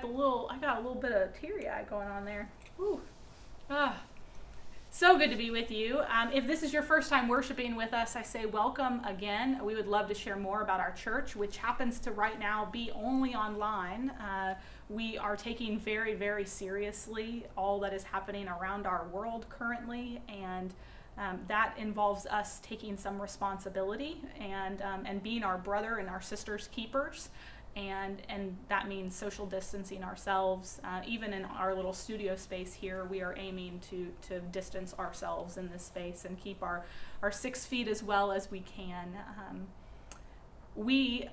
got the little I got a little bit of teary eye going on there. Whew. Ah. So good to be with you. Um, if this is your first time worshiping with us, I say welcome again. We would love to share more about our church, which happens to right now be only online. Uh, we are taking very, very seriously all that is happening around our world currently, and um, that involves us taking some responsibility and um, and being our brother and our sister's keepers and and that means social distancing ourselves. Uh, even in our little studio space here, we are aiming to to distance ourselves in this space and keep our our six feet as well as we can. Um, we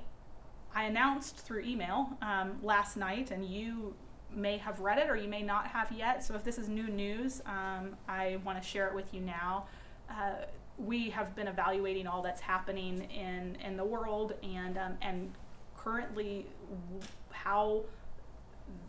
I announced through email um, last night, and you may have read it or you may not have yet. So if this is new news, um, I want to share it with you now. Uh, we have been evaluating all that's happening in in the world and um, and currently how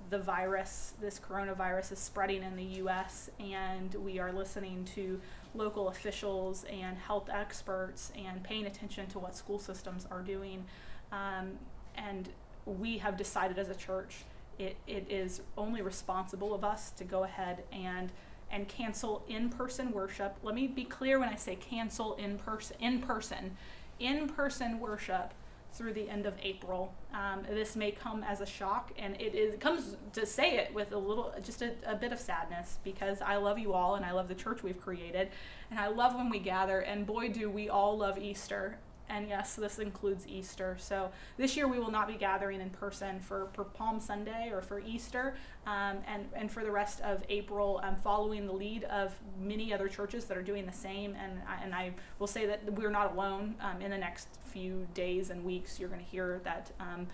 the virus, this coronavirus, is spreading in the U.S. and we are listening to local officials and health experts and paying attention to what school systems are doing. Um, and we have decided as a church it, it is only responsible of us to go ahead and and cancel in-person worship. Let me be clear when I say cancel in person in person in person worship through the end of April. Um, this may come as a shock, and it is it comes to say it with a little, just a, a bit of sadness because I love you all, and I love the church we've created, and I love when we gather, and boy, do we all love Easter. And yes, this includes Easter. So this year we will not be gathering in person for, for Palm Sunday or for Easter, um, and and for the rest of April, um, following the lead of many other churches that are doing the same. And I, and I will say that we're not alone. Um, in the next few days and weeks, you're going to hear that um,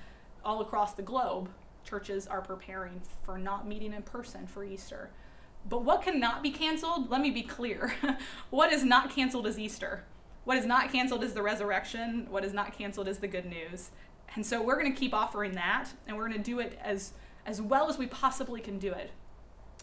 all across the globe, churches are preparing for not meeting in person for Easter. But what cannot be canceled? Let me be clear. what is not canceled is Easter. What is not canceled is the resurrection. What is not canceled is the good news. And so we're going to keep offering that, and we're going to do it as as well as we possibly can do it.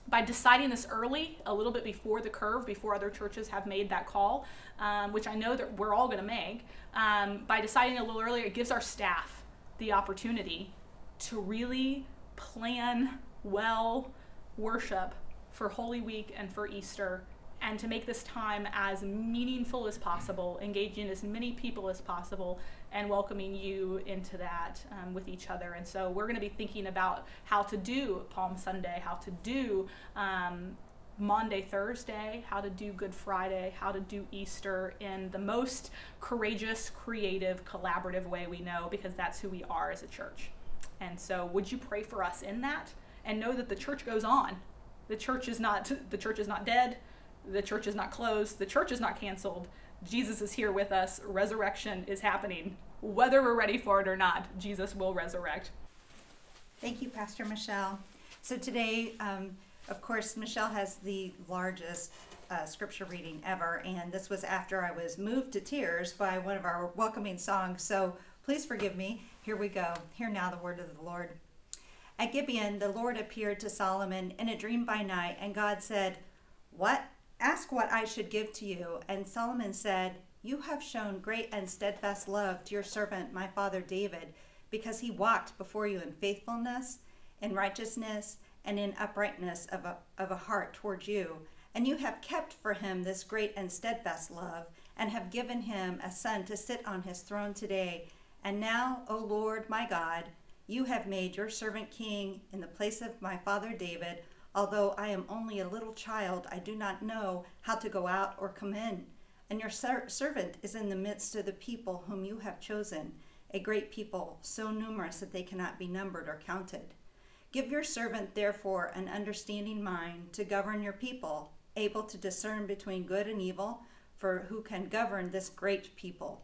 By deciding this early, a little bit before the curve, before other churches have made that call, um, which I know that we're all going to make, um, by deciding a little earlier, it gives our staff the opportunity to really plan well worship for Holy Week and for Easter and to make this time as meaningful as possible, engaging as many people as possible, and welcoming you into that um, with each other. And so we're going to be thinking about how to do Palm Sunday, how to do um, Maundy, Thursday, how to do Good Friday, how to do Easter in the most courageous, creative, collaborative way we know, because that's who we are as a church. And so, would you pray for us in that, and know that the church goes on. The church is not the church is not dead. The church is not closed. The church is not canceled. Jesus is here with us. Resurrection is happening. Whether we're ready for it or not, Jesus will resurrect. Thank you, Pastor Michelle. So today, um, of course, Michelle has the largest uh, scripture reading ever, and this was after I was moved to tears by one of our welcoming songs. So please forgive me. Here we go. Hear now the word of the Lord. At Gibeon, the Lord appeared to Solomon in a dream by night, and God said, What? Ask what I should give to you. And Solomon said, You have shown great and steadfast love to your servant, my father David, because he walked before you in faithfulness, in righteousness, and in uprightness of a, of a heart toward you. And you have kept for him this great and steadfast love, and have given him a son to sit on his throne today. And now, O Lord my God, you have made your servant king in the place of my father David. Although I am only a little child, I do not know how to go out or come in. And your ser- servant is in the midst of the people whom you have chosen, a great people, so numerous that they cannot be numbered or counted. Give your servant, therefore, an understanding mind to govern your people, able to discern between good and evil, for who can govern this great people?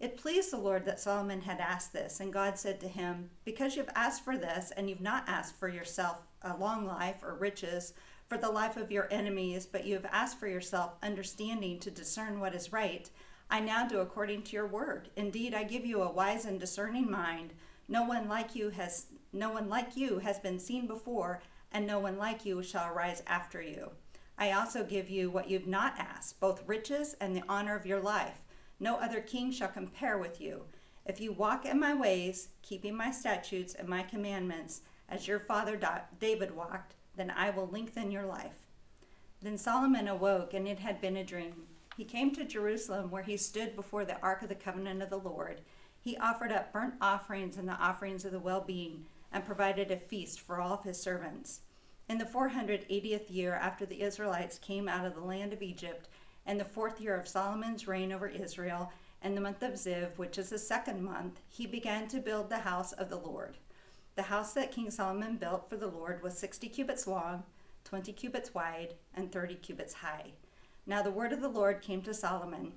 It pleased the Lord that Solomon had asked this, and God said to him, Because you've asked for this, and you've not asked for yourself a long life or riches, for the life of your enemies, but you have asked for yourself understanding to discern what is right, I now do according to your word. Indeed, I give you a wise and discerning mind. No one like you has no one like you has been seen before, and no one like you shall arise after you. I also give you what you've not asked, both riches and the honor of your life. No other king shall compare with you. If you walk in my ways, keeping my statutes and my commandments, as your father David walked, then I will lengthen your life. Then Solomon awoke, and it had been a dream. He came to Jerusalem, where he stood before the ark of the covenant of the Lord. He offered up burnt offerings and the offerings of the well being, and provided a feast for all of his servants. In the 480th year after the Israelites came out of the land of Egypt, and the fourth year of Solomon's reign over Israel, and the month of Ziv, which is the second month, he began to build the house of the Lord. The house that King Solomon built for the Lord was 60 cubits long, 20 cubits wide, and 30 cubits high. Now the word of the Lord came to Solomon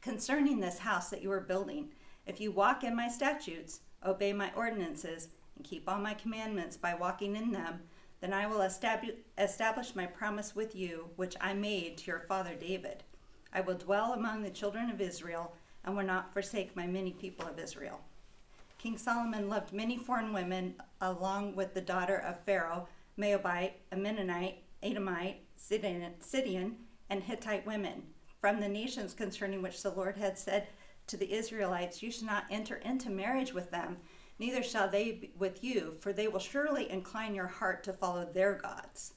concerning this house that you are building. If you walk in my statutes, obey my ordinances, and keep all my commandments by walking in them, then I will establish my promise with you, which I made to your father David. I will dwell among the children of Israel and will not forsake my many people of Israel. King Solomon loved many foreign women, along with the daughter of Pharaoh, Moabite, Ammonite, Edomite, Sidon, and Hittite women, from the nations concerning which the Lord had said to the Israelites, You shall not enter into marriage with them neither shall they with you, for they will surely incline your heart to follow their gods.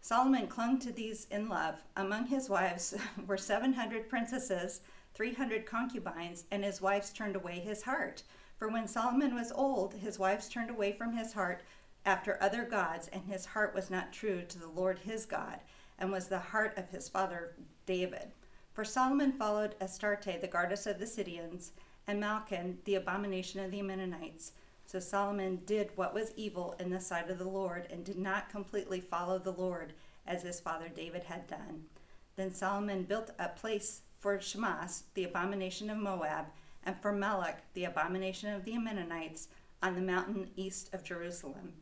Solomon clung to these in love. Among his wives were 700 princesses, 300 concubines, and his wives turned away his heart. For when Solomon was old, his wives turned away from his heart after other gods, and his heart was not true to the Lord his God, and was the heart of his father David. For Solomon followed Astarte, the goddess of the Sidonians, and Milcom, the abomination of the Ammonites. So Solomon did what was evil in the sight of the Lord and did not completely follow the Lord as his father David had done. Then Solomon built a place for Chemosh, the abomination of Moab, and for Molech, the abomination of the Ammonites, on the mountain east of Jerusalem.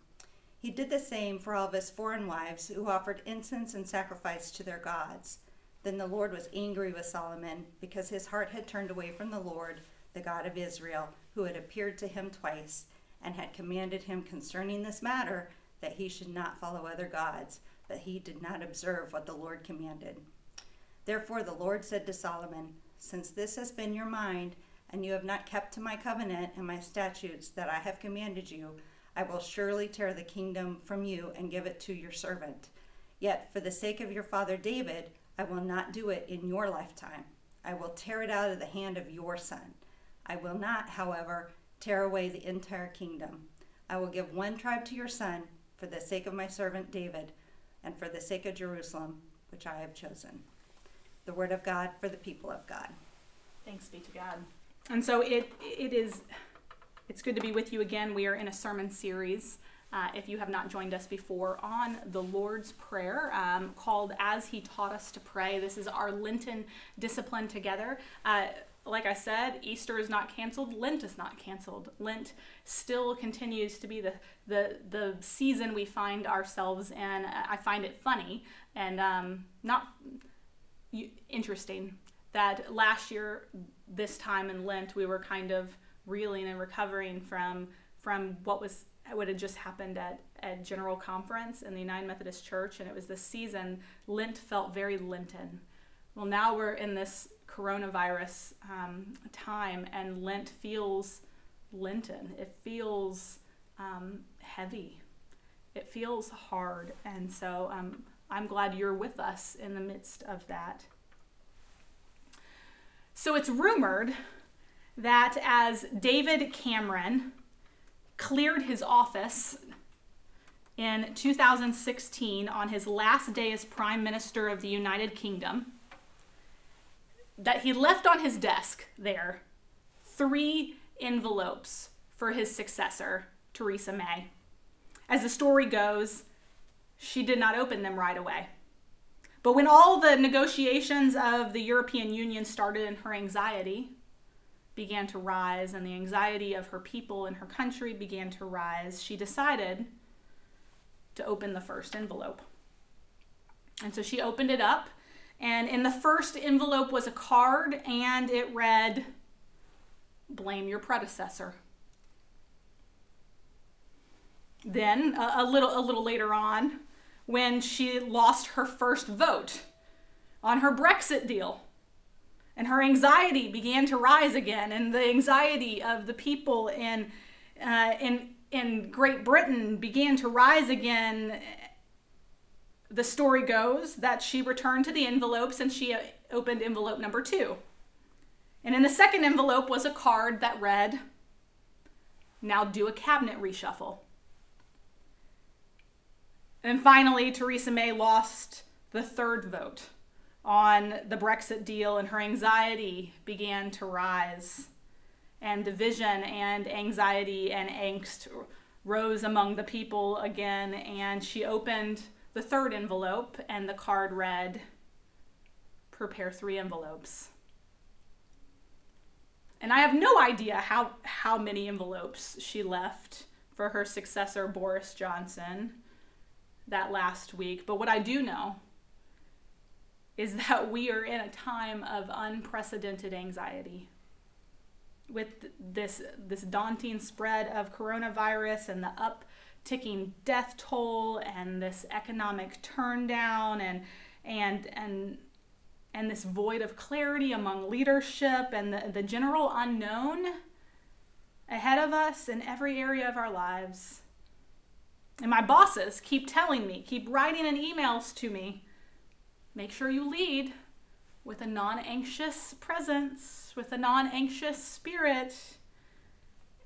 He did the same for all of his foreign wives who offered incense and sacrifice to their gods. Then the Lord was angry with Solomon because his heart had turned away from the Lord the God of Israel, who had appeared to him twice, and had commanded him concerning this matter that he should not follow other gods, but he did not observe what the Lord commanded. Therefore the Lord said to Solomon, Since this has been your mind, and you have not kept to my covenant and my statutes that I have commanded you, I will surely tear the kingdom from you and give it to your servant. Yet, for the sake of your father David, I will not do it in your lifetime. I will tear it out of the hand of your son. I will not, however, tear away the entire kingdom. I will give one tribe to your son for the sake of my servant David and for the sake of Jerusalem, which I have chosen. The word of God for the people of God. Thanks be to God. And so it it is it's good to be with you again. We are in a sermon series. Uh, if you have not joined us before on the Lord's Prayer um, called As He Taught Us to Pray. This is our Lenten discipline together. Uh, like I said, Easter is not canceled. Lent is not canceled. Lent still continues to be the the the season we find ourselves in. I find it funny and um, not interesting that last year this time in Lent we were kind of reeling and recovering from from what was what had just happened at at General Conference in the United Methodist Church, and it was this season. Lent felt very Lenten. Well, now we're in this coronavirus um, time, and Lent feels Lenten. It feels um, heavy. It feels hard, and so um, I'm glad you're with us in the midst of that. So it's rumored that as David Cameron cleared his office in 2016 on his last day as Prime Minister of the United Kingdom, that he left on his desk there three envelopes for his successor, Theresa May. As the story goes, she did not open them right away. But when all the negotiations of the European Union started and her anxiety began to rise and the anxiety of her people and her country began to rise, she decided to open the first envelope. And so she opened it up, and in the first envelope was a card, and it read, Blame your predecessor. Then, a, a little, a little later on, when she lost her first vote on her Brexit deal. And her anxiety began to rise again, and the anxiety of the people in, uh, in, in Great Britain began to rise again. The story goes that she returned to the envelopes and she opened envelope number two. And in the second envelope was a card that read, Now do a cabinet reshuffle. And finally, Theresa May lost the third vote on the Brexit deal, and her anxiety began to rise. And division and anxiety and angst rose among the people again. And she opened the third envelope, and the card read, Prepare three envelopes. And I have no idea how, how many envelopes she left for her successor, Boris Johnson that last week. But what I do know is that we are in a time of unprecedented anxiety with this this daunting spread of coronavirus and the upticking death toll and this economic turndown and and and and this void of clarity among leadership and the, the general unknown ahead of us in every area of our lives. And my bosses keep telling me, keep writing in emails to me, make sure you lead with a non anxious presence, with a non anxious spirit.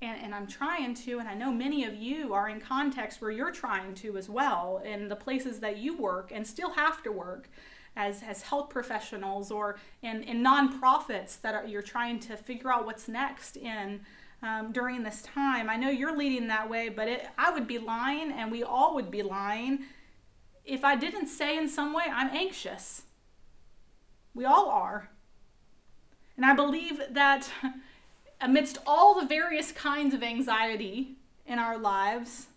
And, and I'm trying to, and I know many of you are in contexts where you're trying to as well, in the places that you work and still have to work as, as health professionals or in, in nonprofits that are, you're trying to figure out what's next in um, during this time. I know you're leading that way, but it, I would be lying, and we all would be lying, if I didn't say in some way, I'm anxious. We all are. And I believe that amidst all the various kinds of anxiety in our lives,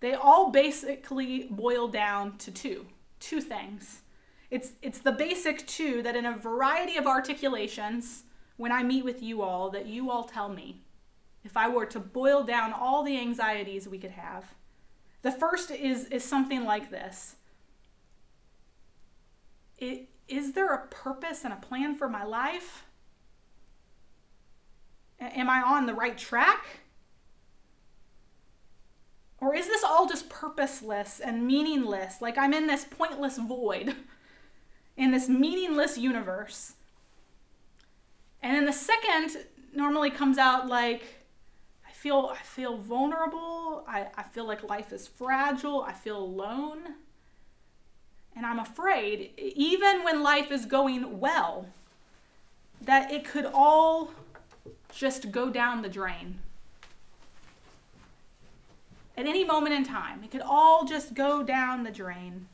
they all basically boil down to two two things. It's, it's the basic two that in a variety of articulations, when I meet with you all, that you all tell me if I were to boil down all the anxieties we could have. The first is, is something like this it, Is there a purpose and a plan for my life? A- am I on the right track? Or is this all just purposeless and meaningless, like I'm in this pointless void, in this meaningless universe. And then the second normally comes out like feel I feel vulnerable, I, I feel like life is fragile, I feel alone. And I'm afraid, even when life is going well, that it could all just go down the drain. At any moment in time, it could all just go down the drain.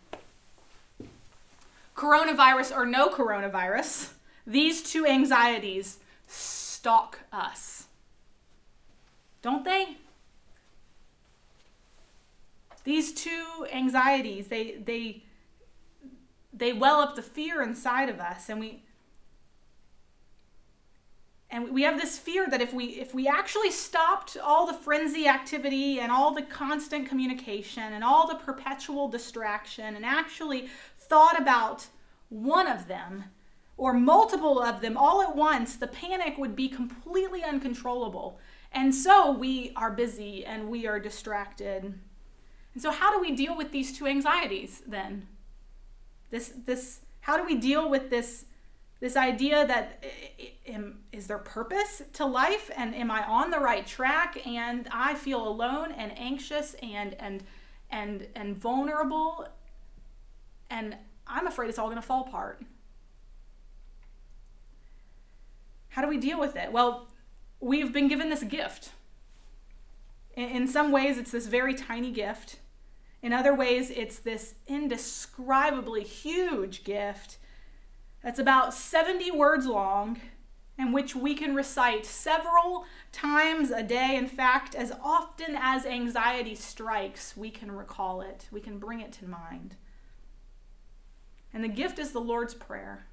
Coronavirus or no coronavirus, these two anxieties stalk us. Don't they? These two anxieties, they they they well up the fear inside of us and we and we have this fear that if we if we actually stopped all the frenzy activity and all the constant communication and all the perpetual distraction and actually thought about one of them or multiple of them all at once the panic would be completely uncontrollable and so we are busy and we are distracted. And so how do we deal with these two anxieties then? This this how do we deal with this this idea that is there purpose to life? And am i on the right track? And i feel alone and anxious and and and and vulnerable. And i'm afraid it's all going to fall apart. How do we deal with it? Well we've been given this gift in, some ways it's this very tiny gift in other ways it's this indescribably huge gift that's about 70 words long and which we can recite several times a day. In fact, as often as anxiety strikes, we can recall it, we can bring it to mind. And the gift is the Lord's Prayer.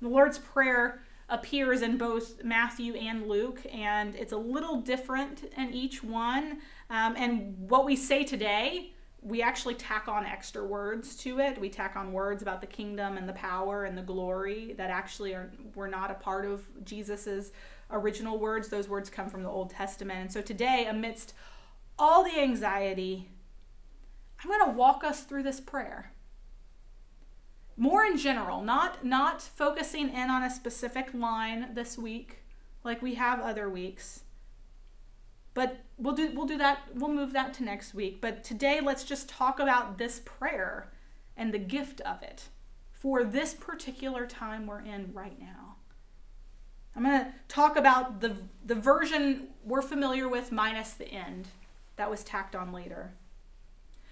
The Lord's Prayer appears in both Matthew and Luke, and it's a little different in each one. Um, and what we say today we actually tack on extra words to it. We tack on words about the kingdom and the power and the glory that actually are were not a part of Jesus's original words. Those words come from the Old Testament. And so today, amidst all the anxiety, I'm going to walk us through this prayer. More in general, not not focusing in on a specific line this week like we have other weeks. But we'll do we'll do that we'll move that to next week. But today let's just talk about this prayer and the gift of it for this particular time we're in right now. I'm going to talk about the the version we're familiar with minus the end that was tacked on later.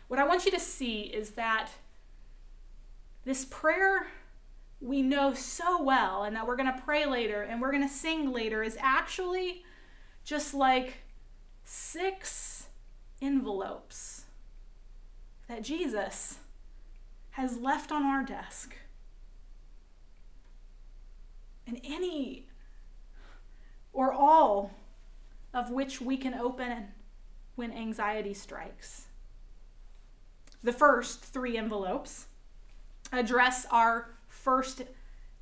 What i want you to see is that this prayer we know so well and that we're going to pray later and we're going to sing later is actually just like six envelopes that Jesus has left on our desk. And any or all of which we can open when anxiety strikes. The first three envelopes address our first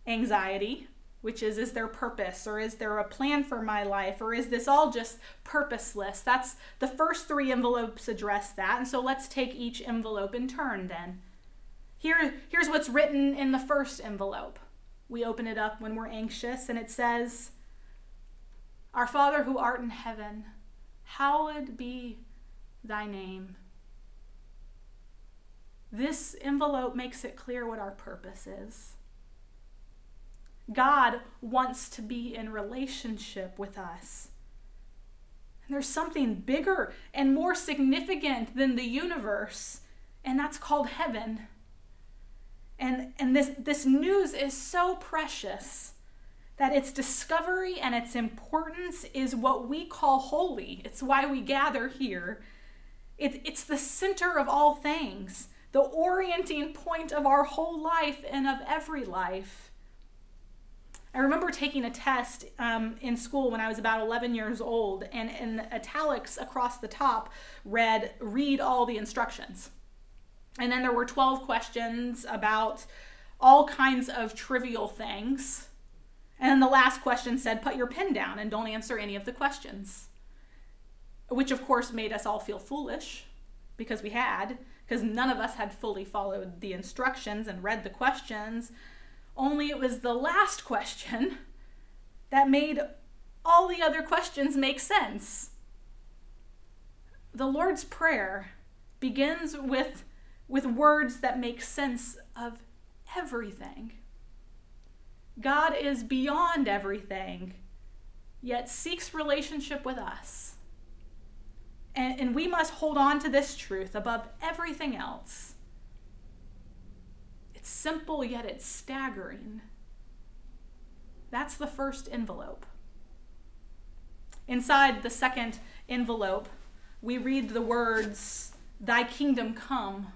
anxiety, which is is there purpose or is there a plan for my life or is this all just purposeless? That's the first three envelopes address that and so let's take each envelope in turn then. Here here's what's written in the first envelope. We open it up when we're anxious and it says our father who art in heaven hallowed be thy name this envelope makes it clear what our purpose is God wants to be in relationship with us. And there's something bigger and more significant than the universe, and that's called heaven. And, and this, this news is so precious that its discovery and its importance is what we call holy. It's why we gather here. It, it's the center of all things, the orienting point of our whole life and of every life. I remember taking a test um, in school when I was about 11 years old, and in italics across the top read, read all the instructions. And then there were 12 questions about all kinds of trivial things. And then the last question said, put your pen down and don't answer any of the questions. Which, of course, made us all feel foolish because we had, because none of us had fully followed the instructions and read the questions. Only it was the last question that made all the other questions make sense. The Lord's Prayer begins with, with words that make sense of everything. God is beyond everything, yet seeks relationship with us. And, and we must hold on to this truth above everything else. It's simple, yet it's staggering. That's the first envelope. Inside the second envelope, we read the words, Thy kingdom come.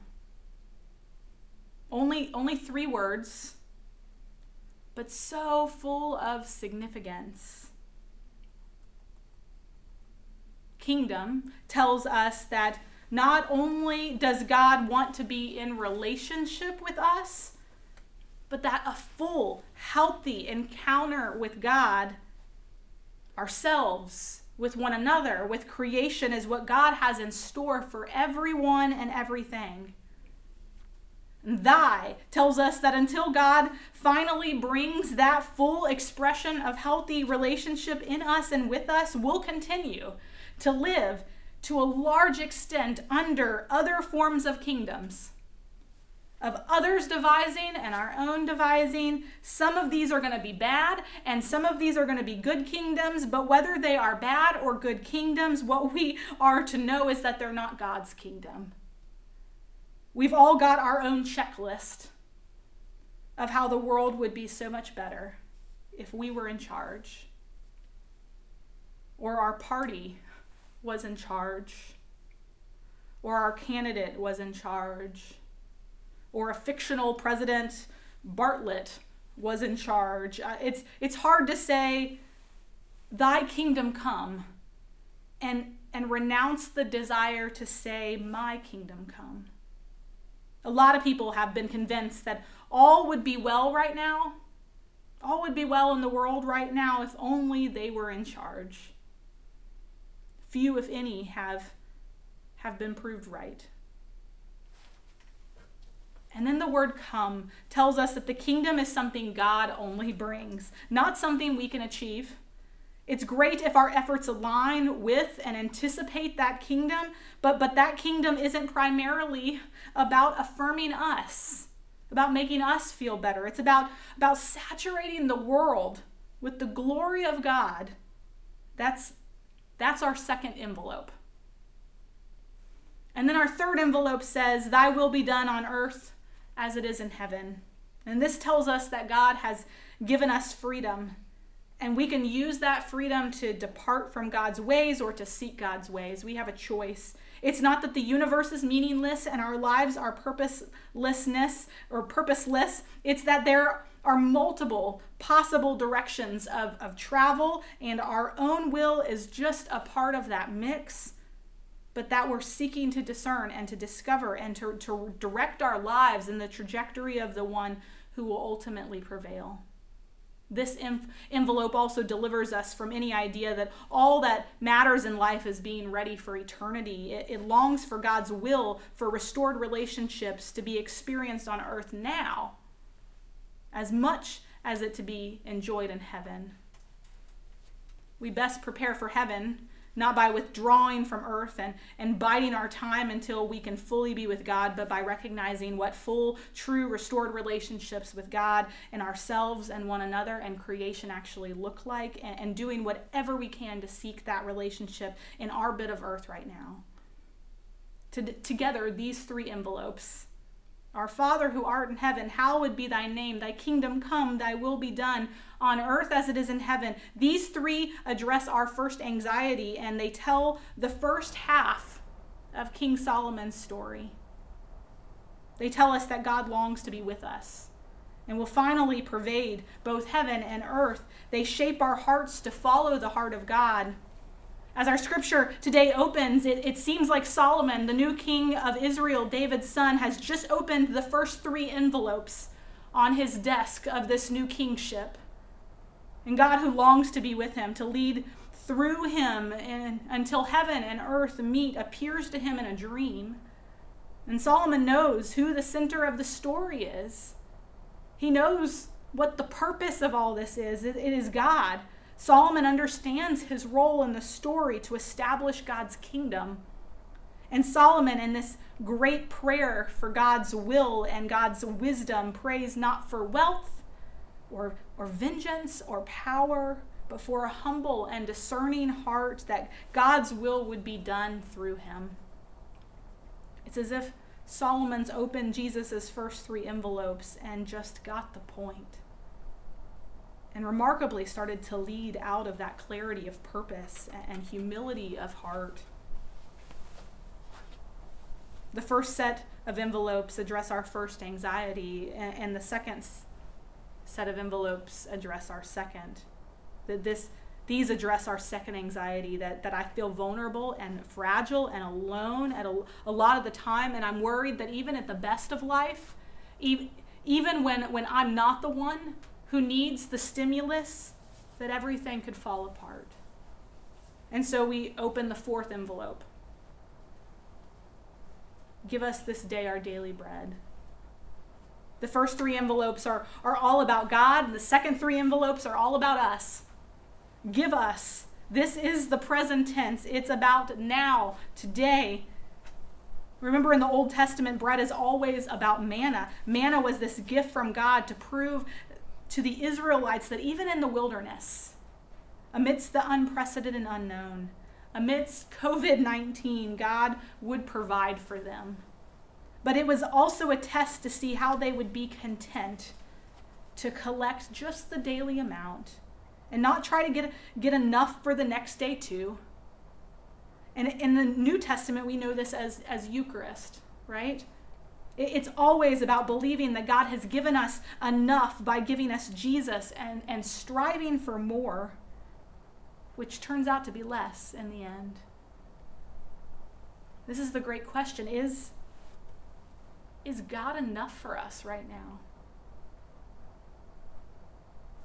Only, only three words, but so full of significance. Kingdom tells us that not only does God want to be in relationship with us, but that a full, healthy encounter with God, ourselves, with one another, with creation, is what God has in store for everyone and everything. Thy tells us that until God finally brings that full expression of healthy relationship in us and with us, we'll continue to live to a large extent under other forms of kingdoms of others devising and our own devising. Some of these are going to be bad, and some of these are going to be good kingdoms. But whether they are bad or good kingdoms, what we are to know is that they're not God's kingdom. We've all got our own checklist of how the world would be so much better if we were in charge, or our party was in charge, or our candidate was in charge or a fictional president Bartlet was in charge. Uh, it's it's hard to say thy kingdom come and and renounce the desire to say my kingdom come. A lot of people have been convinced that all would be well right now. All would be well in the world right now if only they were in charge. Few if any have have been proved right. And then the word come tells us that the kingdom is something God only brings, not something we can achieve. It's great if our efforts align with and anticipate that kingdom, but, but that kingdom isn't primarily about affirming us, about making us feel better. It's about, about saturating the world with the glory of God. That's, that's our second envelope. And then our third envelope says, Thy will be done on earth as it is in heaven. And this tells us that God has given us freedom, and we can use that freedom to depart from God's ways or to seek God's ways. We have a choice. It's not that the universe is meaningless and our lives are purposelessness or purposeless. It's that there are multiple possible directions of, of travel, and our own will is just a part of that mix but that we're seeking to discern and to discover and to, to direct our lives in the trajectory of the one who will ultimately prevail. This envelope also delivers us from any idea that all that matters in life is being ready for eternity. It, it longs for God's will for restored relationships to be experienced on earth now, as much as it to be enjoyed in heaven. We best prepare for heaven not by withdrawing from earth and, and biding our time until we can fully be with God, but by recognizing what full, true, restored relationships with God and ourselves and one another and creation actually look like, and, and doing whatever we can to seek that relationship in our bit of earth right now. To, together, these three envelopes our Father who art in heaven, hallowed be thy name. Thy kingdom come, thy will be done on earth as it is in heaven. These three address our first anxiety and they tell the first half of King Solomon's story. They tell us that God longs to be with us and will finally pervade both heaven and earth. They shape our hearts to follow the heart of God. As our scripture today opens, it, it seems like Solomon, the new king of Israel, David's son, has just opened the first three envelopes on his desk of this new kingship. And God, who longs to be with him, to lead through him until heaven and earth meet, appears to him in a dream. And Solomon knows who the center of the story is. He knows what the purpose of all this is it is God. Solomon understands his role in the story to establish God's kingdom. And Solomon, in this great prayer for God's will and God's wisdom, prays not for wealth or, or vengeance or power, but for a humble and discerning heart that God's will would be done through him. It's as if Solomon's opened Jesus' first three envelopes and just got the point. And remarkably started to lead out of that clarity of purpose and humility of heart. The first set of envelopes address our first anxiety, and the second set of envelopes address our second. That this these address our second anxiety that, that I feel vulnerable and fragile and alone at a, a lot of the time. And I'm worried that even at the best of life, even, even when, when I'm not the one who needs the stimulus, that everything could fall apart. And so we open the fourth envelope. Give us this day our daily bread. The first three envelopes are, are all about God, and the second three envelopes are all about us give us. This is the present tense. It's about now, today. Remember in the Old Testament, bread is always about manna. Manna was this gift from God to prove to the Israelites that even in the wilderness, amidst the unprecedented and unknown, amidst COVID 19, God would provide for them. But it was also a test to see how they would be content to collect just the daily amount and not try to get, get enough for the next day too. And in the New Testament, we know this as, as Eucharist, right? It's always about believing that God has given us enough by giving us Jesus and, and striving for more, which turns out to be less in the end. This is the great question is, is God enough for us right now?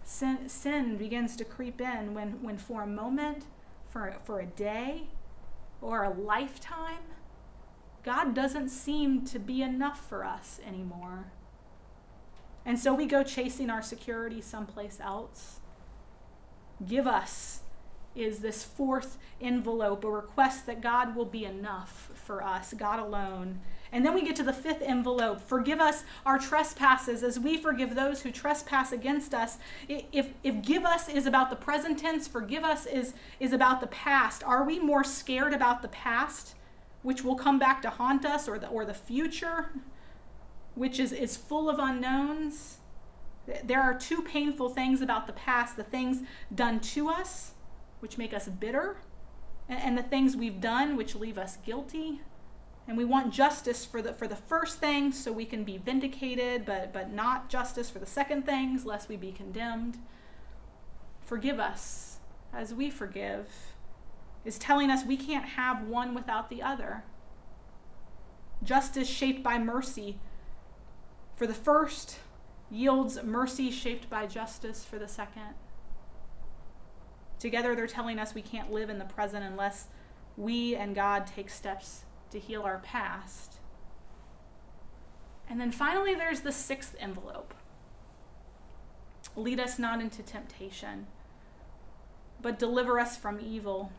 sin, sin begins to creep in when, when for a moment, for, for a day, or a lifetime, God doesn't seem to be enough for us anymore. And so we go chasing our security someplace else. Give us is this fourth envelope, a request that God will be enough for us, God alone. And then we get to the fifth envelope forgive us our trespasses as we forgive those who trespass against us. If, if give us is about the present tense, forgive us is, is about the past. Are we more scared about the past, which will come back to haunt us, or the, or the future, which is, is full of unknowns? There are two painful things about the past the things done to us, which make us bitter, and, and the things we've done, which leave us guilty and we want justice for the for the first thing so we can be vindicated but but not justice for the second things lest we be condemned forgive us as we forgive is telling us we can't have one without the other justice shaped by mercy for the first yields mercy shaped by justice for the second together they're telling us we can't live in the present unless we and god take steps to heal our past. And then finally, there's the sixth envelope lead us not into temptation, but deliver us from evil.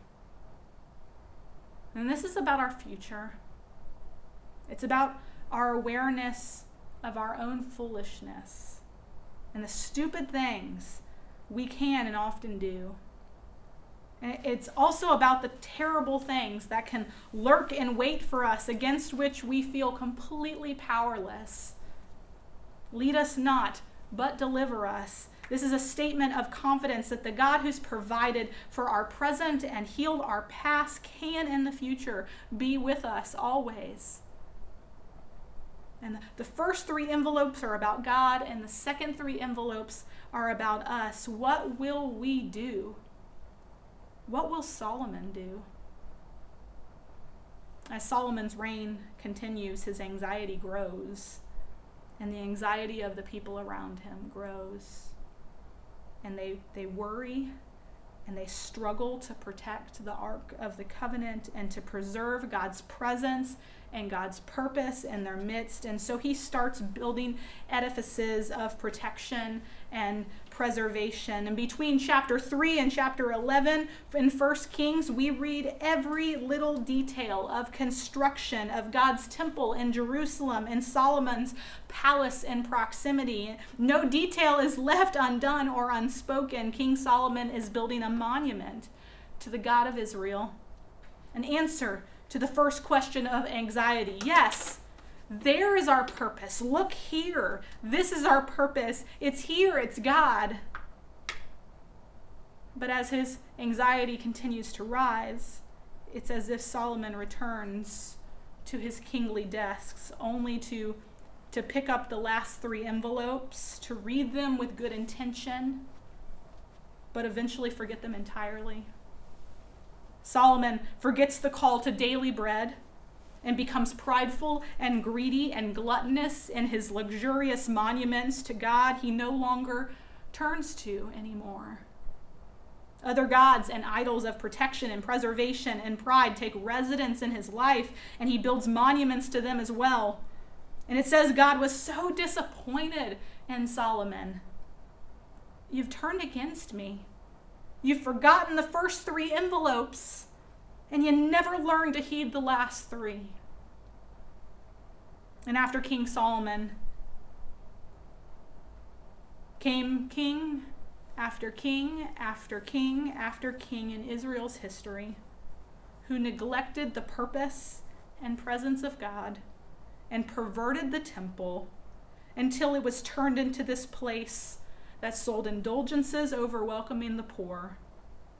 And this is about our future. It's about our awareness of our own foolishness and the stupid things we can and often do. It's also about the terrible things that can lurk and wait for us, against which we feel completely powerless. Lead us not, but deliver us. This is a statement of confidence that the God who's provided for our present and healed our past can in the future be with us always. And the first three envelopes are about God, and the second three envelopes are about us. What will we do? What will Solomon do? As Solomon's reign continues, his anxiety grows, and the anxiety of the people around him grows. And they, they worry and they struggle to protect the Ark of the Covenant and to preserve God's presence and God's purpose in their midst. And so he starts building edifices of protection and preservation. And between chapter 3 and chapter 11 in 1 Kings, we read every little detail of construction of God's temple in Jerusalem and Solomon's palace in proximity. No detail is left undone or unspoken. King Solomon is building a monument to the God of Israel, an answer to the first question of anxiety. Yes, there is our purpose. Look here. This is our purpose. It's here, it's God. But as his anxiety continues to rise, it's as if Solomon returns to his kingly desks only to, to pick up the last three envelopes, to read them with good intention, but eventually forget them entirely. Solomon forgets the call to daily bread and becomes prideful and greedy and gluttonous in his luxurious monuments to God he no longer turns to anymore. Other gods and idols of protection and preservation and pride take residence in his life, and he builds monuments to them as well. And it says God was so disappointed in Solomon. You've turned against me. You've forgotten the first three envelopes, and you never learned to heed the last three. And after King Solomon came king after king after king after king in Israel's history who neglected the purpose and presence of God and perverted the temple until it was turned into this place that sold indulgences over welcoming the poor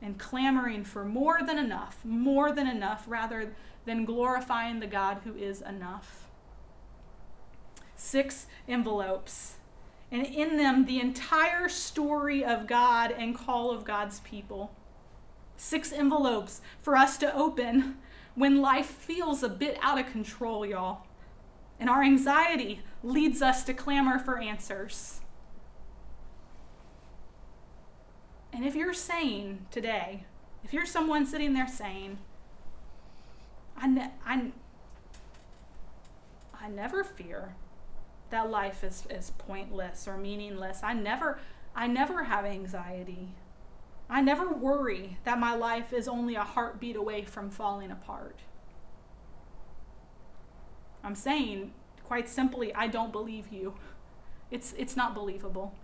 and clamoring for more than enough, more than enough, rather than glorifying the God who is enough. Six envelopes, and in them the entire story of God and call of God's people. Six envelopes for us to open when life feels a bit out of control, y'all. And our anxiety leads us to clamor for answers. And if you're saying today, if you're someone sitting there saying, I, ne- I, I never fear that life is, is pointless or meaningless. I never, I never have anxiety. I never worry that my life is only a heartbeat away from falling apart. I'm saying, quite simply, I don't believe you. It's, it's not believable.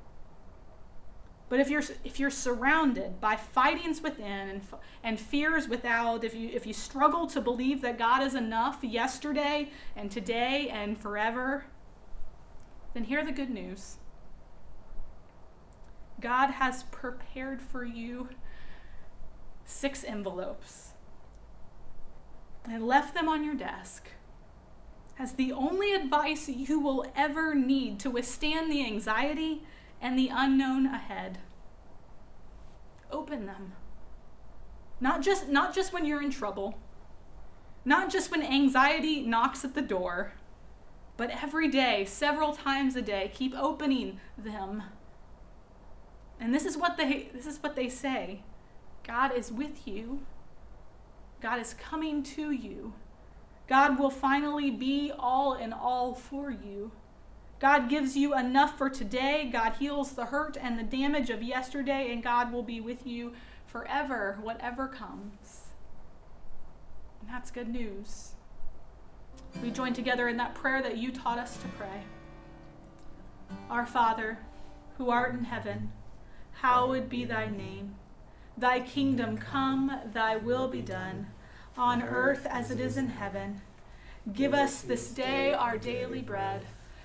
But if you're if you're surrounded by fightings within and, and fears without, if you if you struggle to believe that God is enough yesterday and today and forever, then hear the good news. God has prepared for you six envelopes and left them on your desk as the only advice you will ever need to withstand the anxiety and the unknown ahead. Open them. Not just, not just when you're in trouble, not just when anxiety knocks at the door, but every day, several times a day, keep opening them. And this is what they this is what they say. God is with you. God is coming to you. God will finally be all in all for you. God gives you enough for today. God heals the hurt and the damage of yesterday, and God will be with you forever, whatever comes. And that's good news. We join together in that prayer that you taught us to pray. Our Father, who art in heaven, hallowed be thy name. Thy kingdom come, thy will be done, on earth as it is in heaven. Give us this day our daily bread